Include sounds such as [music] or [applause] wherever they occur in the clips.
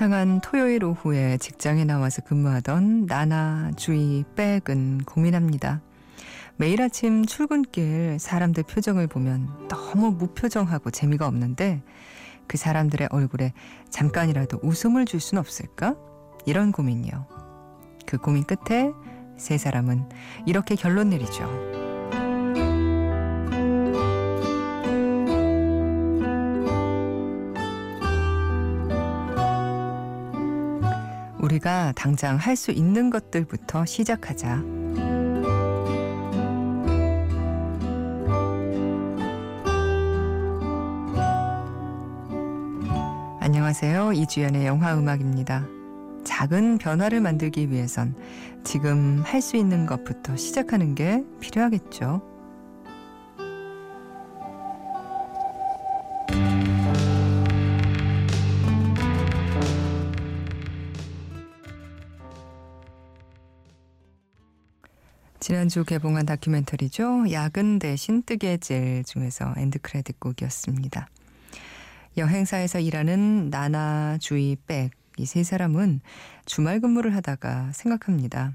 화창한 토요일 오후에 직장에 나와서 근무하던 나나, 주희, 백은 고민합니다. 매일 아침 출근길 사람들 표정을 보면 너무 무표정하고 재미가 없는데 그 사람들의 얼굴에 잠깐이라도 웃음을 줄 순 없을까? 이런 고민이요. 그 고민 끝에 세 사람은 이렇게 결론 내리죠. 우리가 당장 할 수 있는 것들부터 시작하자. 안녕하세요. 이주연의 영화 음악입니다. 작은 변화를 만들기 위해선 지금 할 수 있는 것부터 시작하는 게 필요하겠죠. 지난주 개봉한 다큐멘터리죠. 야근 대신 뜨개질 중에서 end credit 곡이었습니다. 여행사에서 일하는 나나, 주희, 백, 이 세 사람은 주말 근무를 하다가 생각합니다.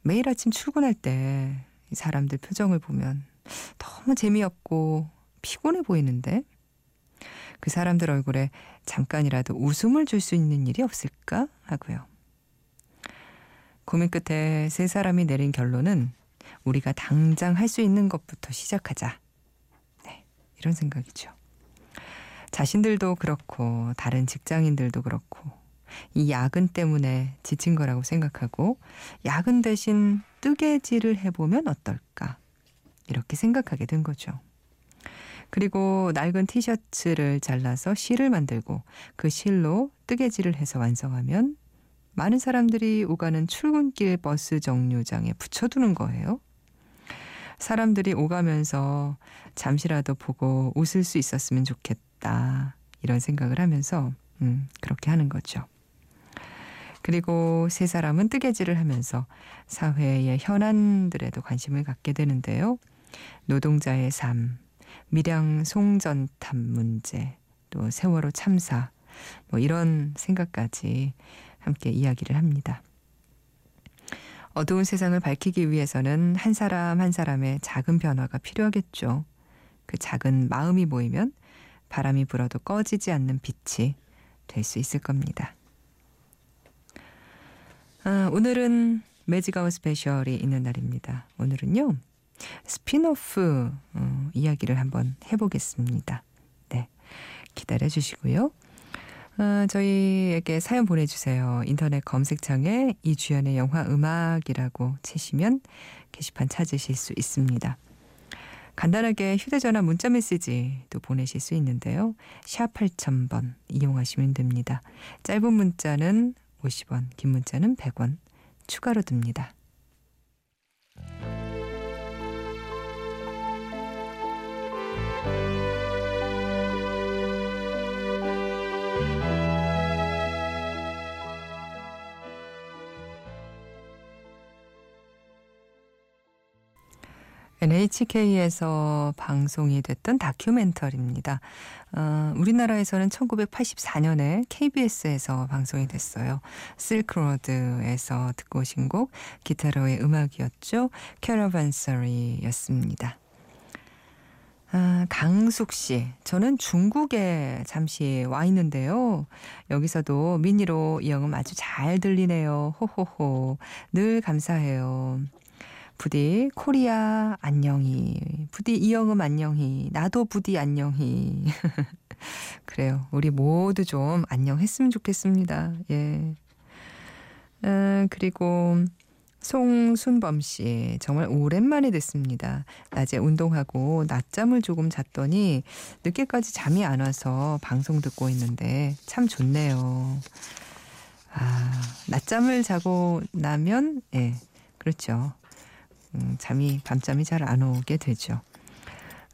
매일 아침 출근할 때 이 사람들 표정을 보면 너무 재미없고 피곤해 보이는데 그 사람들 얼굴에 잠깐이라도 웃음을 줄 수 있는 일이 없을까 하고요. 고민 끝에 세 사람이 내린 결론은 우리가 당장 할 수 있는 것부터 시작하자. 네, 이런 생각이죠. 자신들도 그렇고 다른 직장인들도 그렇고 이 야근 때문에 지친 거라고 생각하고 야근 대신 뜨개질을 해보면 어떨까 이렇게 생각하게 된 거죠. 그리고 낡은 티셔츠를 잘라서 실을 만들고 그 실로 뜨개질을 해서 완성하면 많은 사람들이 오가는 출근길 버스 정류장에 붙여두는 거예요. 사람들이 오가면서 잠시라도 보고 웃을 수 있었으면 좋겠다. 이런 생각을 하면서, 음, 그렇게 하는 거죠. 그리고 세 사람은 뜨개질을 하면서 사회의 현안들에도 관심을 갖게 되는데요. 노동자의 삶, 밀양 송전탑 문제, 또 세월호 참사, 뭐 이런 생각까지 함께 이야기를 합니다. 어두운 세상을 밝히기 위해서는 한 사람 한 사람의 작은 변화가 필요하겠죠. 그 작은 마음이 모이면 바람이 불어도 꺼지지 않는 빛이 될 수 있을 겁니다. 아, 오늘은 매직아웃 스페셜이 있는 날입니다. 오늘은요, 스피노프 어, 이야기를 한번 해보겠습니다. 네, 기다려 주시고요. 어, 저희에게 사연 보내주세요. 인터넷 검색창에 이주연의 영화 음악이라고 치시면 게시판 찾으실 수 있습니다. 간단하게 휴대전화 문자 메시지도 보내실 수 있는데요. 샵 8000번 이용하시면 됩니다. 짧은 문자는 50원, 긴 문자는 100원 추가로 듭니다. NHK에서 방송이 됐던 다큐멘터리입니다. 어, 우리나라에서는 1984년에 KBS에서 방송이 됐어요. 실크로드에서 듣고 오신 곡 기타로의 음악이었죠. Caravansary였습니다. 아, 강숙 씨, 저는 중국에 잠시 와 있는데요. 여기서도 미니로 이영음 아주 잘 들리네요. 호호호. 늘 감사해요. 부디 코리아 안녕히 부디 이영음 안녕히 나도 부디 안녕히. [laughs] 그래요. 우리 모두 좀 안녕했으면 좋겠습니다. 예. 아, 그리고 송순범 씨 정말 오랜만에 듣습니다. 낮에 운동하고 낮잠을 조금 잤더니 늦게까지 잠이 안 와서 방송 듣고 있는데 참 좋네요. 아 낮잠을 자고 나면 예 그렇죠 음, 잠이 밤잠이 잘 안 오게 되죠.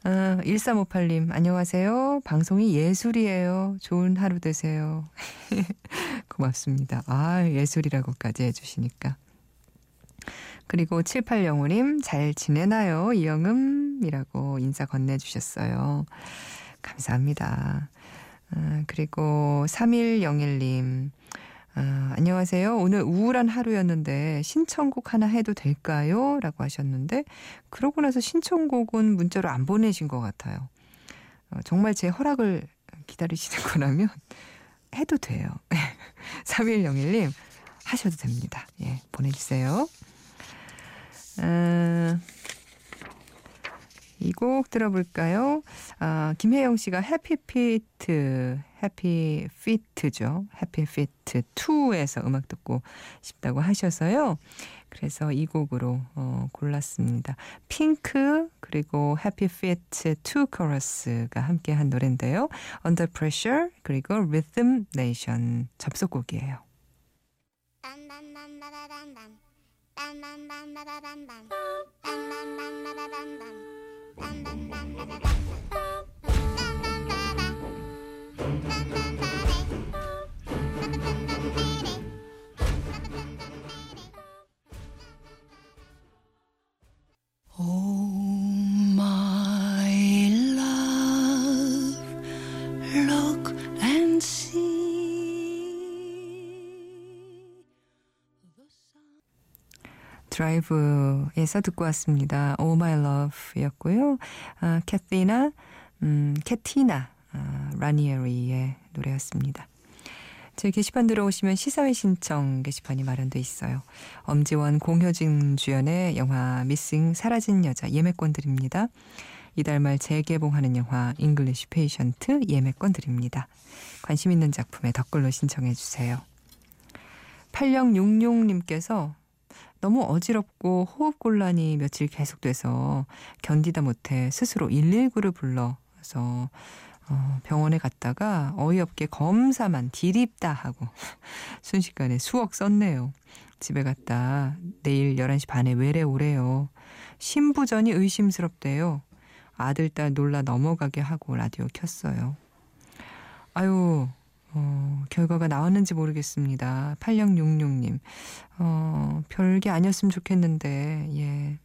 아, 1358님, 안녕하세요. 방송이 예술이에요. 좋은 하루 되세요. [laughs] 고맙습니다. 아, 예술이라고까지 해주시니까. 그리고 7805님, 잘 지내나요? 이영음이라고 인사 건네주셨어요. 감사합니다. 아, 그리고 3101님. 아, 안녕하세요. 오늘 우울한 하루였는데 신청곡 하나 해도 될까요? 라고 하셨는데 그러고 나서 신청곡은 문자로 안 보내신 것 같아요. 어, 정말 제 허락을 기다리시는 [laughs] 거라면 해도 돼요. [laughs] 3101님 하셔도 됩니다. 예, 보내주세요. 아, 이 곡 들어볼까요? 아, 김혜영 씨가 해피피트, 해피피트죠. 해피피트 2에서 음악 듣고 싶다고 하셔서요. 그래서 이 곡으로 어, 골랐습니다. 핑크 그리고 해피피트 2 코러스가 함께한 노래인데요. Under Pressure 그리고 Rhythm Nation 접속곡이에요. Oh. 드라이브에서 듣고 왔습니다. Oh My Love였고요. 아, 캐티나, 음, 캐티나 아, 라니에리의 노래였습니다. 제 게시판 들어오시면 시사회 신청 게시판이 마련돼 있어요. 엄지원, 공효진 주연의 영화 미싱 사라진 여자 예매권 드립니다. 이달 말 재개봉하는 영화 잉글리시 페이션트 예매권 드립니다. 관심 있는 작품에 댓글로 신청해 주세요. 8066님께서 너무 어지럽고 호흡 곤란이 며칠 계속돼서 견디다 못해 스스로 119를 불러서 어, 병원에 갔다가 어이없게 검사만 디립다 하고 [laughs] 순식간에 수억 썼네요. 집에 갔다 내일 11시 반에 외래 오래요. 신부전이 의심스럽대요. 아들, 딸 놀라 넘어가게 하고 라디오 켰어요. 아유, 어, 결과가 나왔는지 모르겠습니다. 8666님. 어, 별게 아니었으면 좋겠는데, 예.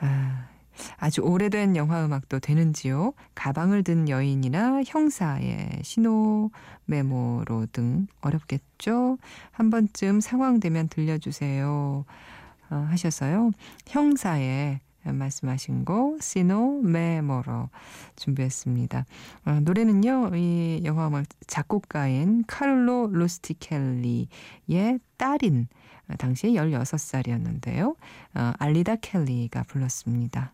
아, 아주 오래된 영화 음악도 되는지요? 가방을 든 여인이나 형사의 신호 메모로 등 어렵겠죠? 한 번쯤 상황 되면 들려주세요. 어, 하셔서요. 형사의 말씀하신 거 시노 메모로 준비했습니다. 어, 노래는요. 이 영화 음악 작곡가인 카를로 로스티켈리의 딸인 어, 당시에 16살이었는데요. 어, 알리다 켈리가 불렀습니다.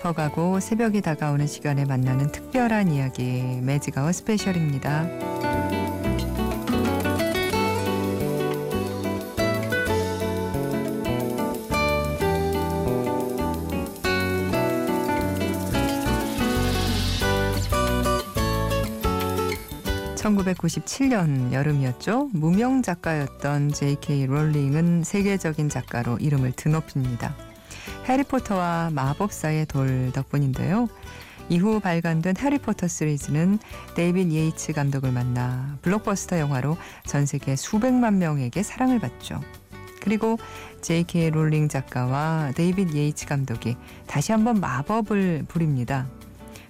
깊어가고 새벽이 다가오는 시간에 만나는 특별한 이야기 매직아워 스페셜입니다. (1997년) 여름이었죠 무명 작가였던 J.K. 롤링은 세계적인 작가로 이름을 드높입니다. 해리포터와 마법사의 돌 덕분인데요. 이후 발간된 해리포터 시리즈는 데이빗 예이츠 감독을 만나 블록버스터 영화로 전 세계 수백만 명에게 사랑을 받죠. 그리고 J.K. 롤링 작가와 데이빗 예이츠 감독이 다시 한번 마법을 부립니다.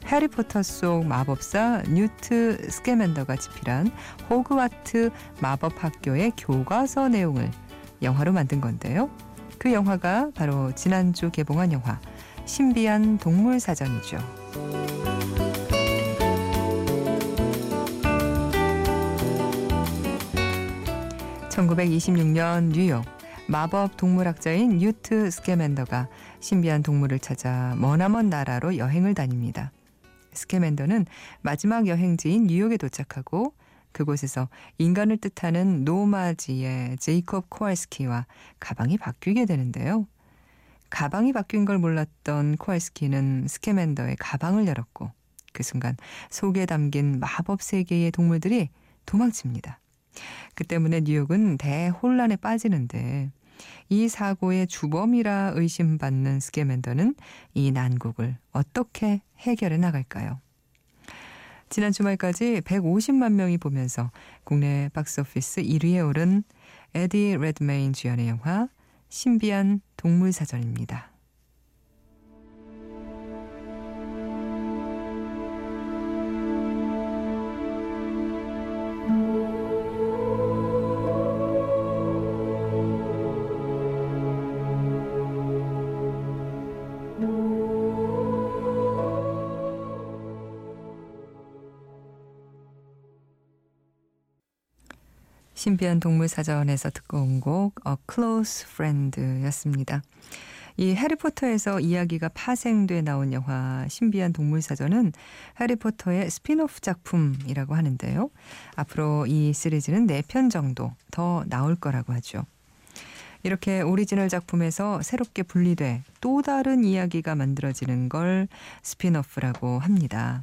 해리포터 속 마법사 뉴트 스캐맨더가 집필한 호그와트 마법학교의 교과서 내용을 영화로 만든 건데요. 그 영화가 바로 지난주 개봉한 영화 신비한 동물 사전이죠. 1926년 뉴욕 마법 동물학자인 뉴트 스케맨더가 신비한 동물을 찾아 머나먼 나라로 여행을 다닙니다. 스케맨더는 마지막 여행지인 뉴욕에 도착하고 그곳에서 인간을 뜻하는 노마지의 제이콥 코알스키와 가방이 바뀌게 되는데요. 가방이 바뀐 걸 몰랐던 코알스키는 스캐맨더의 가방을 열었고 그 순간 속에 담긴 마법 세계의 동물들이 도망칩니다. 그 때문에 뉴욕은 대혼란에 빠지는데 이 사고의 주범이라 의심받는 스캐맨더는 이 난국을 어떻게 해결해 나갈까요? 지난 주말까지 150만 명이 보면서 국내 박스오피스 1위에 오른 에디 레드메인 주연의 영화 신비한 동물사전입니다. 신비한 동물 사전에서 듣고 온 곡 A Close Friend였습니다. 이 해리포터에서 이야기가 파생돼 나온 영화 신비한 동물 사전은 해리포터의 스피노프 작품이라고 하는데요. 앞으로 이 시리즈는 4편 정도 더 나올 거라고 하죠. 이렇게 오리지널 작품에서 새롭게 분리돼 또 다른 이야기가 만들어지는 걸 spin-off라고 합니다.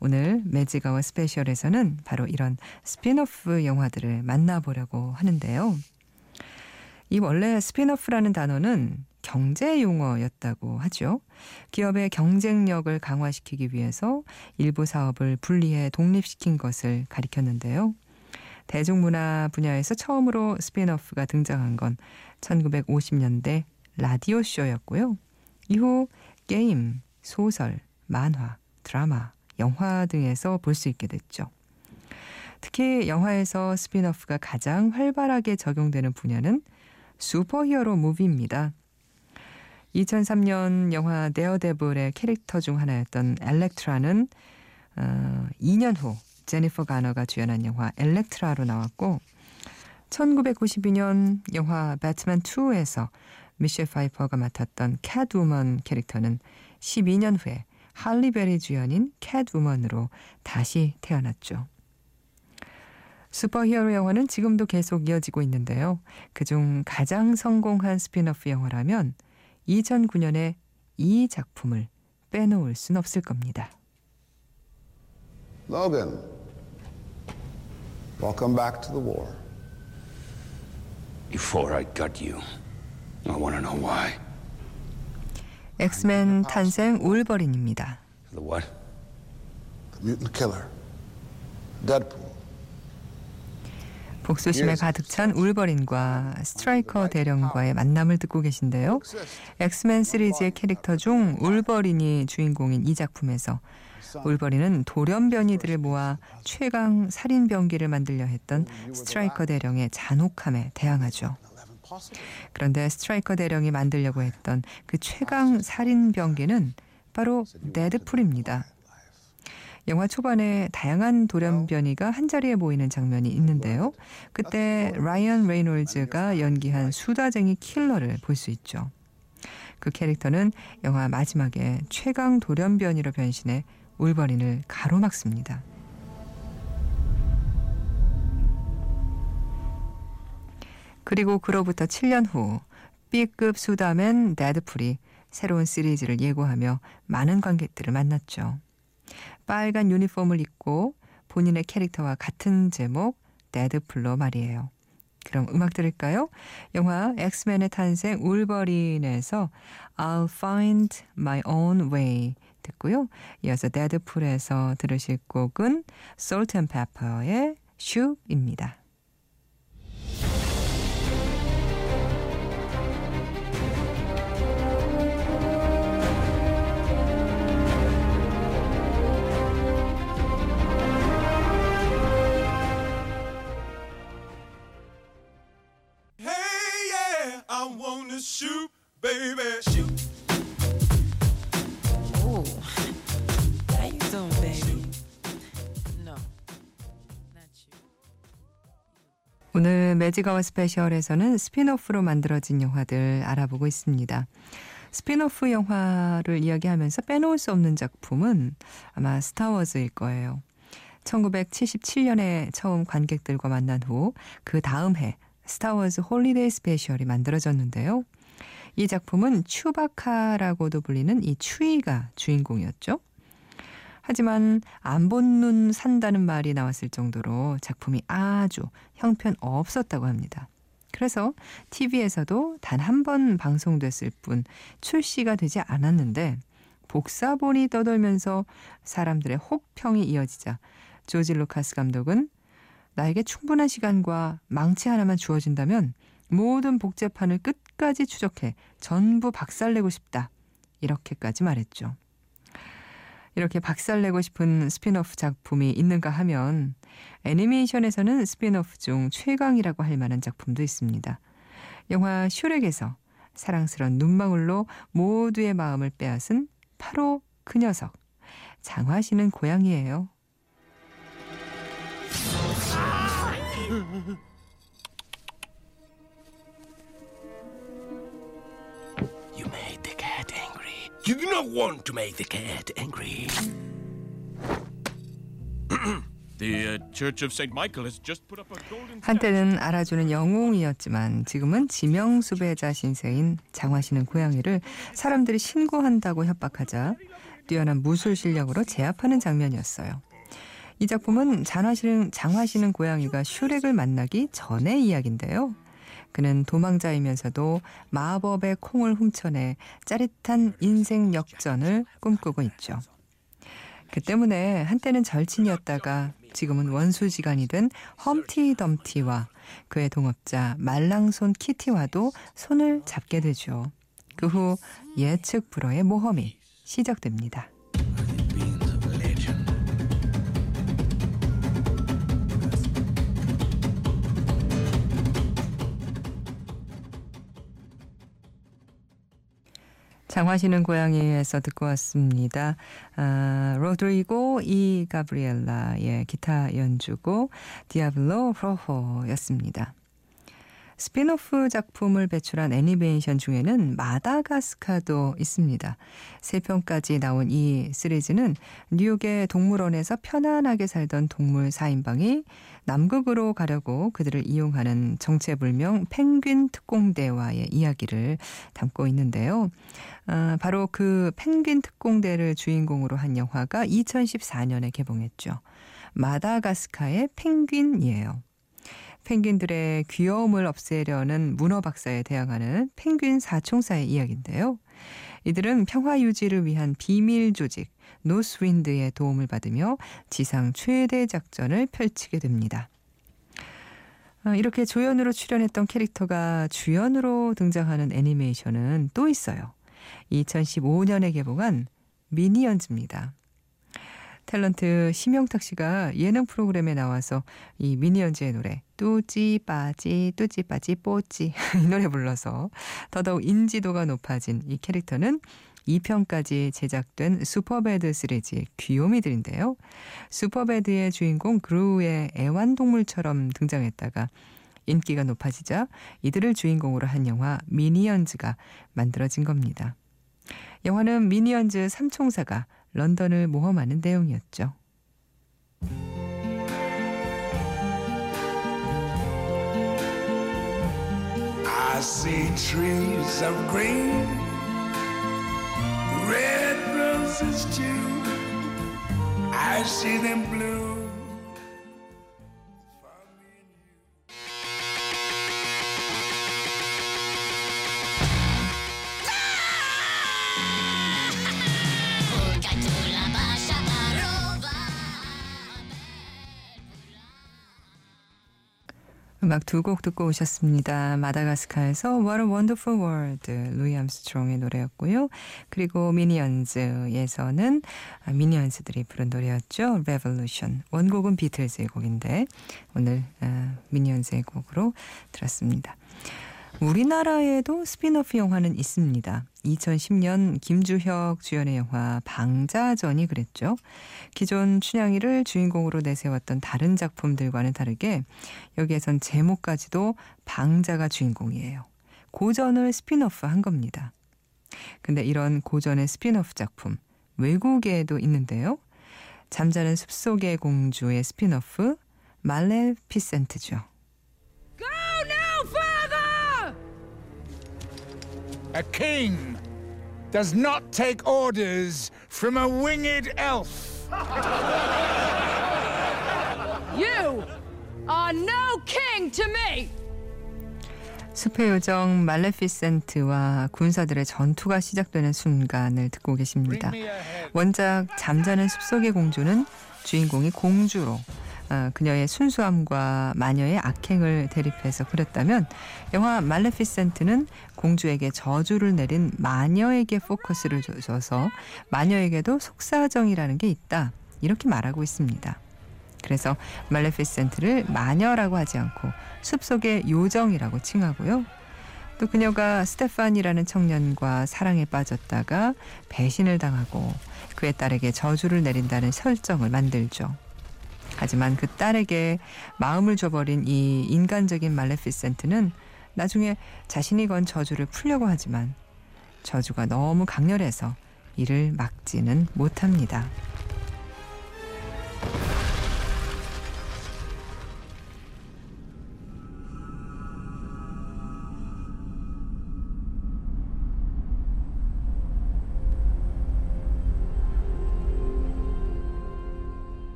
오늘 매직아워 스페셜에서는 바로 이런 스피너프 영화들을 만나보려고 하는데요. 이 원래 spin-off라는 단어는 경제 용어였다고 하죠. 기업의 경쟁력을 강화시키기 위해서 일부 사업을 분리해 독립시킨 것을 가리켰는데요. 대중문화 분야에서 처음으로 spin-off가 등장한 건 1950년대 라디오 쇼였고요. 이후 게임, 소설, 만화, 드라마, 영화 등에서 볼 수 있게 됐죠. 특히 영화에서 spin-off가 가장 활발하게 적용되는 분야는 슈퍼히어로 movie입니다. 2003년 영화 데어데블의 캐릭터 중 하나였던 엘렉트라는 어, 2년 후 제니퍼 가너가 주연한 영화 엘렉트라로 나왔고 1992년 영화 배트맨 2에서 미셸 파이퍼가 맡았던 캣우먼 캐릭터는 12년 후에 할리베리 주연인 캣우먼으로 다시 태어났죠. 슈퍼히어로 영화는 지금도 계속 이어지고 있는데요. 그중 가장 성공한 스피너프 영화라면 2009년에 이 작품을 빼놓을 순 없을 겁니다. Logan, welcome back to the war. Before I got you, I want to know why. 엑스맨 탄생 울버린입니다. The what? The mutant killer. Deadpool. 복수심에 가득 찬 울버린과 스트라이커 대령과의 만남을 듣고 계신데요. 엑스맨 시리즈의 캐릭터 중 울버린이 주인공인 이 작품에서 울버린은 돌연변이들을 모아 최강 살인병기를 만들려 했던 스트라이커 대령의 잔혹함에 대항하죠. 그런데 스트라이커 대령이 만들려고 했던 그 최강 살인 병기는 바로 데드풀입니다. 영화 초반에 다양한 돌연변이가 한자리에 모이는 장면이 있는데요. 그때 라이언 레이놀즈가 연기한 수다쟁이 킬러를 볼 수 있죠. 그 캐릭터는 영화 마지막에 최강 돌연변이로 변신해 울버린을 가로막습니다. 그리고 그로부터 7년 후 B급 수다맨 데드풀이 새로운 시리즈를 예고하며 많은 관객들을 만났죠. 빨간 유니폼을 입고 본인의 캐릭터와 같은 제목 데드풀로 말이에요. 그럼 음악 들을까요? 영화 엑스맨의 탄생 울버린에서 I'll find my own way 듣고요. 이어서 데드풀에서 들으실 곡은 Salt and Pepper의 Shoop입니다. Shoot, baby, shoot. Oh, how you doing, baby? No, not you. 오늘 매직아워 스페셜에서는 spin-off로 만들어진 영화들 알아보고 있습니다. 스피노프 영화를 이야기하면서 빼놓을 수 없는 작품은 아마 스타워즈일 거예요. 1977년에 처음 관객들과 만난 후 그 다음 해 스타워즈 홀리데이 스페셜이 만들어졌는데요. 이 작품은 츄바카라고도 불리는 이 츄이가 주인공이었죠. 하지만 안 본 눈 산다는 말이 나왔을 정도로 작품이 아주 형편 없었다고 합니다. 그래서 TV에서도 단 한 번 방송됐을 뿐 출시가 되지 않았는데 복사본이 떠돌면서 사람들의 혹평이 이어지자 조지 루카스 감독은 나에게 충분한 시간과 망치 하나만 주어진다면 모든 복제판을 끝까지 추적해 전부 박살내고 싶다. 이렇게까지 말했죠. 이렇게 박살내고 싶은 스피노프 작품이 있는가 하면 애니메이션에서는 스피노프 중 최강이라고 할 만한 작품도 있습니다. 영화 슈렉에서 사랑스런 눈망울로 모두의 마음을 빼앗은 바로 그 녀석. 장화시는 고양이에요. You made the cat angry. You do not want to make the cat angry. The uh, Church of St. Michael has just put up a golden 한때는 알아주는 영웅이었지만 지금은 지명 수배자 신세인 장화시는 고양이를 사람들이 신고한다고 협박하자 뛰어난 무술 실력으로 제압하는 장면이었어요. 이 작품은 장화시는, 장화시는 고양이가 슈렉을 만나기 전의 이야기인데요. 그는 도망자이면서도 마법의 콩을 훔쳐내 짜릿한 인생 역전을 꿈꾸고 있죠. 그 때문에 한때는 절친이었다가 지금은 원수지간이 된 험티 덤티와 그의 동업자 말랑손 키티와도 손을 잡게 되죠. 그 후 예측 불허의 모험이 시작됩니다. 장화시는 고양이에서 듣고 왔습니다. 아, 로드리고 이 가브리엘라의 기타 연주고 디아블로 프로호였습니다. 스피노프 작품을 배출한 애니메이션 중에는 마다가스카도 있습니다. 세 편까지 나온 이 시리즈는 뉴욕의 동물원에서 편안하게 살던 동물 4인방이 남극으로 가려고 그들을 이용하는 정체불명 펭귄 특공대와의 이야기를 담고 있는데요. 아, 바로 그 펭귄 특공대를 주인공으로 한 영화가 2014년에 개봉했죠. 마다가스카의 펭귄이에요. 펭귄들의 귀여움을 없애려는 문어 박사에 대항하는 펭귄 사총사의 이야기인데요. 이들은 평화 유지를 위한 비밀 조직 노스윈드의 도움을 받으며 지상 최대 작전을 펼치게 됩니다. 아, 이렇게 조연으로 출연했던 캐릭터가 주연으로 등장하는 애니메이션은 또 있어요. 2015년에 개봉한 미니언즈입니다. 탤런트 심형탁 씨가 예능 프로그램에 나와서 이 미니언즈의 노래 뚜지 빠지 뚜지 빠지 뽀지 이 노래 불러서 더더욱 인지도가 높아진 이 캐릭터는 2편까지 제작된 슈퍼배드 시리즈의 귀요미들인데요. 슈퍼배드의 주인공 그루의 애완동물처럼 등장했다가 인기가 높아지자 이들을 주인공으로 한 영화 미니언즈가 만들어진 겁니다. 영화는 미니언즈 삼총사가 런던을 모험하는 내용이었죠. I see trees of green, red roses too. I see them blue. 음악 두 곡 듣고 오셨습니다. 마다가스카에서 What a Wonderful World 루이 암스트롱의 노래였고요. 그리고 미니언즈에서는 아, 미니언즈들이 부른 노래였죠. Revolution. 원곡은 비틀즈의 곡인데 오늘 아, 미니언즈의 곡으로 들었습니다. 우리나라에도 스피너프 영화는 있습니다. 2010년 김주혁 주연의 영화 방자전이 그랬죠. 기존 춘향이를 주인공으로 내세웠던 다른 작품들과는 다르게 여기에선 제목까지도 방자가 주인공이에요. 고전을 스피너프 한 겁니다. 근데 이런 고전의 스피너프 작품 외국에도 있는데요. 잠자는 숲속의 공주의 스피너프 말레피센트죠. A king does not take orders from a winged elf. You are no king to me! 숲의 요정 말레피센트와 군사들의 전투가 시작되는 순간을 듣고 계십니다. 원작 잠자는 숲속의 공주는 주인공이 공주로 어, 그녀의 순수함과 마녀의 악행을 대립해서 그렸다면 영화 말레피센트는 공주에게 저주를 내린 마녀에게 포커스를 줘서 마녀에게도 속사정이라는 게 있다 이렇게 말하고 있습니다. 그래서 말레피센트를 마녀라고 하지 않고 숲속의 요정이라고 칭하고요. 또 그녀가 스테판이라는 청년과 사랑에 빠졌다가 배신을 당하고 그의 딸에게 저주를 내린다는 설정을 만들죠. 하지만 그 딸에게 마음을 줘버린 이 인간적인 말레피센트는 나중에 자신이 건 저주를 풀려고 하지만 저주가 너무 강렬해서 이를 막지는 못합니다.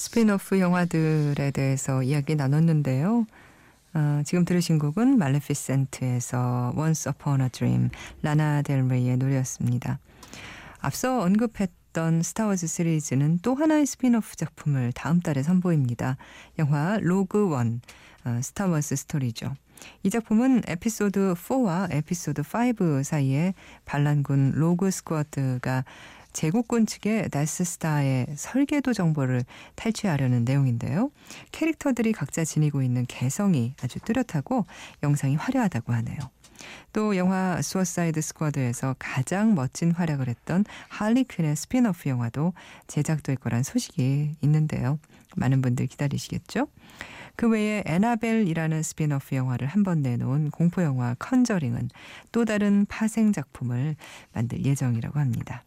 스피노프 영화들에 대해서 이야기 나눴는데요. 어, 지금 들으신 곡은 말레피센트에서 Once Upon a Dream 라나 델레이의 노래였습니다. 앞서 언급했던 스타워즈 시리즈는 또 하나의 스피노프 작품을 다음 달에 선보입니다. 영화 로그 원 어, 스타워즈 스토리죠. 이 작품은 에피소드 4와 에피소드 5 사이에 반란군 로그 스쿼드가 제국군 측의 데스스타의 설계도 정보를 탈취하려는 내용인데요. 캐릭터들이 각자 지니고 있는 개성이 아주 뚜렷하고 영상이 화려하다고 하네요. 또 영화 수어사이드 스쿼드에서 가장 멋진 활약을 했던 할리퀸의 스피너프 영화도 제작될 거란 소식이 있는데요. 많은 분들 기다리시겠죠? 그 외에 애나벨이라는 스피너프 영화를 한 번 내놓은 공포 영화 컨저링은 또 다른 파생 작품을 만들 예정이라고 합니다.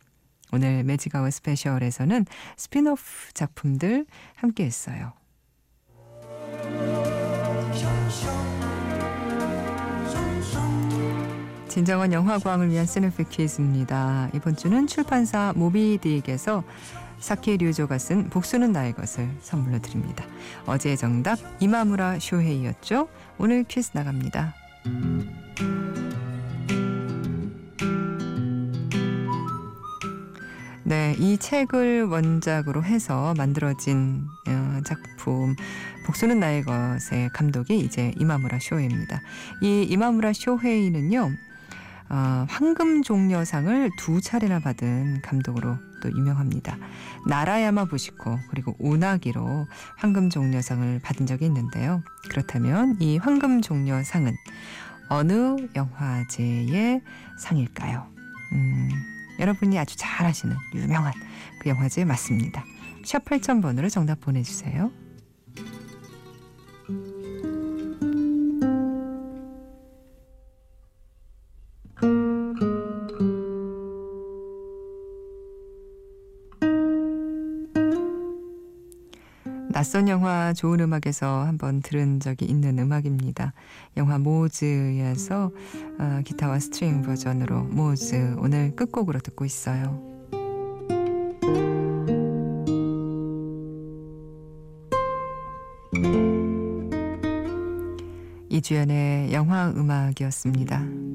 오늘 매직아워 스페셜에서는 스피너프 작품들 함께 했어요. 진정한 영화광을 위한 시네필 퀴즈입니다. 이번 주는 출판사 모비딕에서 사키 류조가 쓴 복수는 나의 것을 선물로 드립니다. 어제의 정답 이마무라 쇼헤이였죠? 오늘 퀴즈 나갑니다. 네, 이 책을 원작으로 해서 만들어진 어, 작품 복수는 나의 것의 감독이 이제 이마무라 쇼헤이입니다. 이 이마무라 쇼헤이는요. 어, 황금 종려상을 두 차례나 받은 감독으로 또 유명합니다. 나라야마 부시코 그리고 오나기로 황금 종려상을 받은 적이 있는데요. 그렇다면 이 황금 종려상은 어느 영화제의 상일까요? 음, 여러분이 아주 잘 아시는 유명한 그 영화제 맞습니다. 샵 8000번으로 정답 보내주세요. 낯선 영화 좋은 음악에서 한번 들은 적이 있는 음악입니다. 영화 모즈에서 어, 기타와 string 버전으로 모즈 오늘 끝곡으로 듣고 있어요. 이주연의 영화 음악이었습니다.